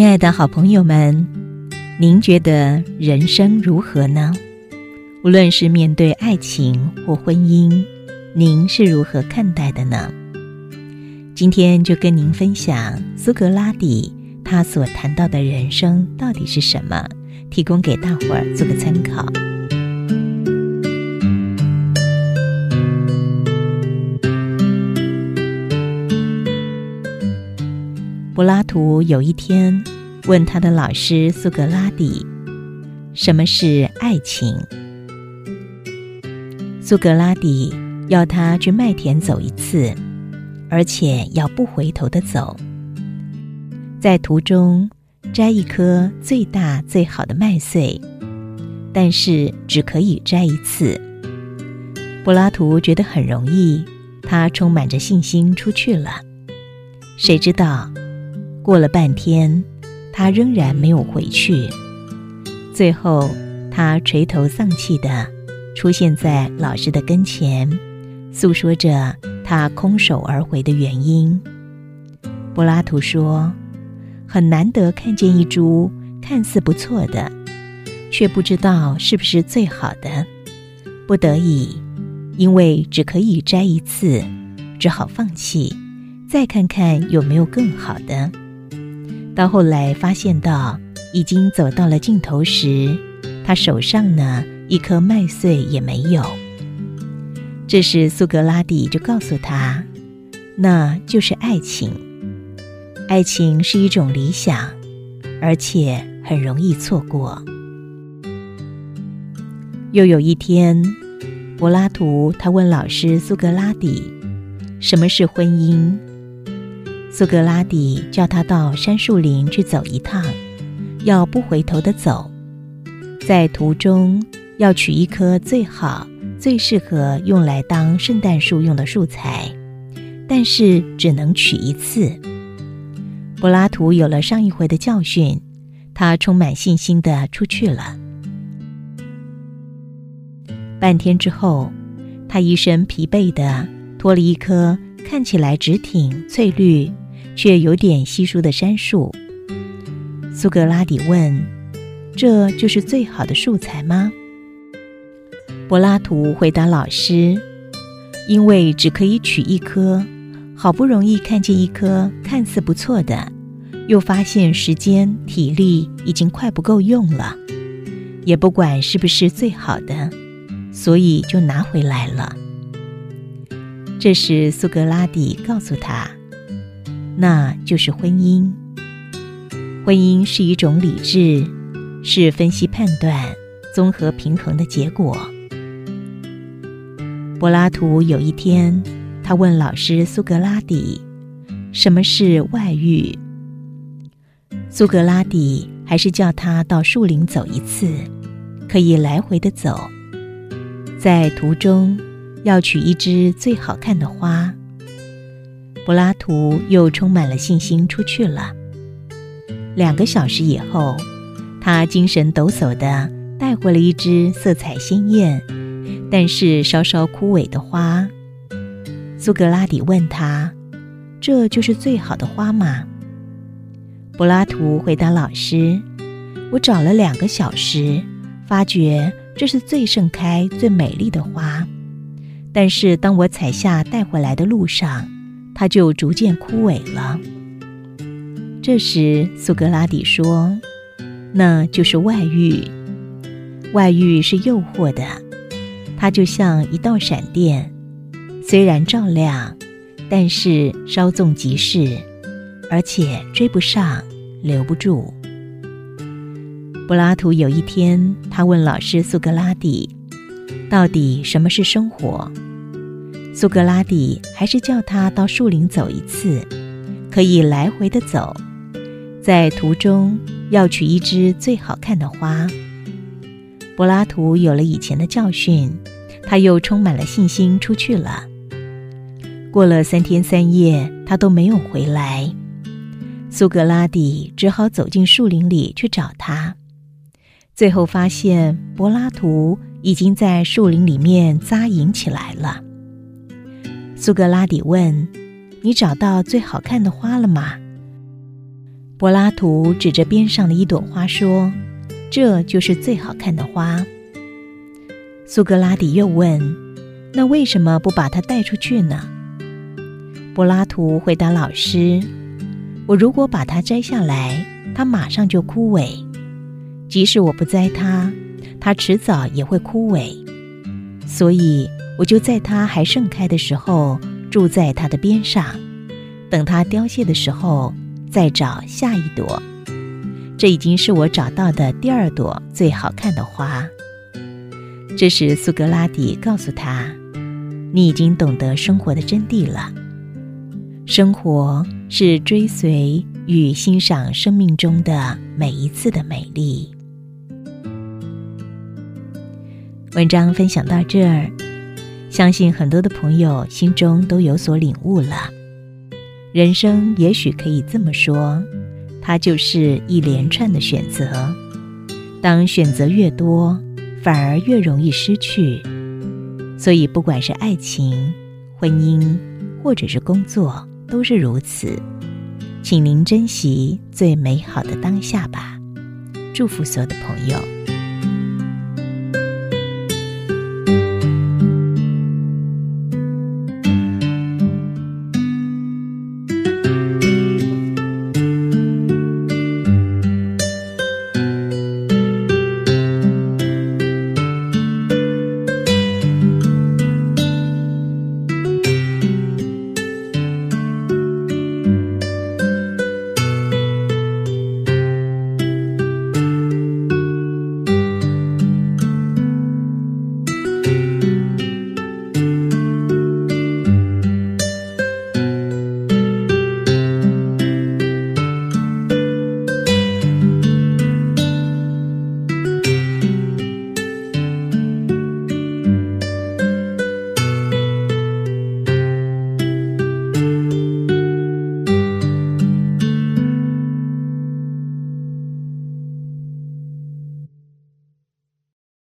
亲爱的好朋友们，您觉得人生如何呢？无论是面对爱情或婚姻，您是如何看待的呢？今天就跟您分享苏格拉底他所谈到的人生到底是什么，提供给大伙儿做个参考。柏拉图有一天问他的老师苏格拉底：“什么是爱情？”苏格拉底要他去麦田走一次，而且要不回头的走，在途中摘一颗最大最好的麦穗，但是只可以摘一次。柏拉图觉得很容易，他充满着信心出去了。谁知道？过了半天，他仍然没有回去。最后，他垂头丧气的出现在老师的跟前，诉说着他空手而回的原因。柏拉图说：“很难得看见一株看似不错的，却不知道是不是最好的。不得已，因为只可以摘一次，只好放弃，再看看有没有更好的。”到后来发现到已经走到了尽头时，他手上呢一颗麦穗也没有。这时苏格拉底就告诉他，那就是爱情。爱情是一种理想，而且很容易错过。又有一天，柏拉图他问老师苏格拉底，什么是婚姻？苏格拉底叫他到山树林去走一趟，要不回头的走，在途中要取一棵最好、最适合用来当圣诞树用的树材，但是只能取一次。柏拉图有了上一回的教训，他充满信心的出去了。半天之后，他一身疲惫的脱了一棵看起来直挺翠绿。却有点稀疏的杉树。苏格拉底问：“这就是最好的树材吗？”柏拉图回答老师：“因为只可以取一棵，好不容易看见一棵看似不错的，又发现时间体力已经快不够用了，也不管是不是最好的，所以就拿回来了。”这时苏格拉底告诉他。那就是婚姻。婚姻是一种理智，是分析判断、综合平衡的结果。柏拉图有一天，他问老师苏格拉底：“什么是外遇？”苏格拉底还是叫他到树林走一次，可以来回的走，在途中要取一枝最好看的花。柏拉图又充满了信心出去了。两个小时以后，他精神抖擞地带回了一只色彩鲜艳，但是稍稍枯萎的花。苏格拉底问他：“这就是最好的花吗？”柏拉图回答老师：“我找了两个小时，发觉这是最盛开、最美丽的花，但是当我采下带回来的路上。”它就逐渐枯萎了。这时，苏格拉底说：“那就是外遇。外遇是诱惑的，它就像一道闪电，虽然照亮，但是稍纵即逝，而且追不上，留不住。”柏拉图有一天，他问老师苏格拉底：“到底什么是生活？”苏格拉底还是叫他到树林走一次，可以来回的走，在途中要取一枝最好看的花。柏拉图有了以前的教训，他又充满了信心出去了。过了三天三夜，他都没有回来。苏格拉底只好走进树林里去找他，最后发现柏拉图已经在树林里面扎营起来了。苏格拉底问：“你找到最好看的花了吗？”柏拉图指着边上的一朵花说：“这就是最好看的花。”苏格拉底又问：“那为什么不把它带出去呢？”柏拉图回答老师：“我如果把它摘下来，它马上就枯萎；即使我不摘它，它迟早也会枯萎。所以，我就在它还盛开的时候住在它的边上，等它凋谢的时候再找下一朵。这已经是我找到的第二朵最好看的花。”这时，苏格拉底告诉他：“你已经懂得生活的真谛了。”生活是追随与欣赏生命中的每一次的美丽。文章分享到这儿，相信很多的朋友心中都有所领悟了。人生也许可以这么说，它就是一连串的选择。当选择越多，反而越容易失去。所以，不管是爱情、婚姻，或者是工作。都是如此，请您珍惜最美好的当下吧。祝福所有的朋友。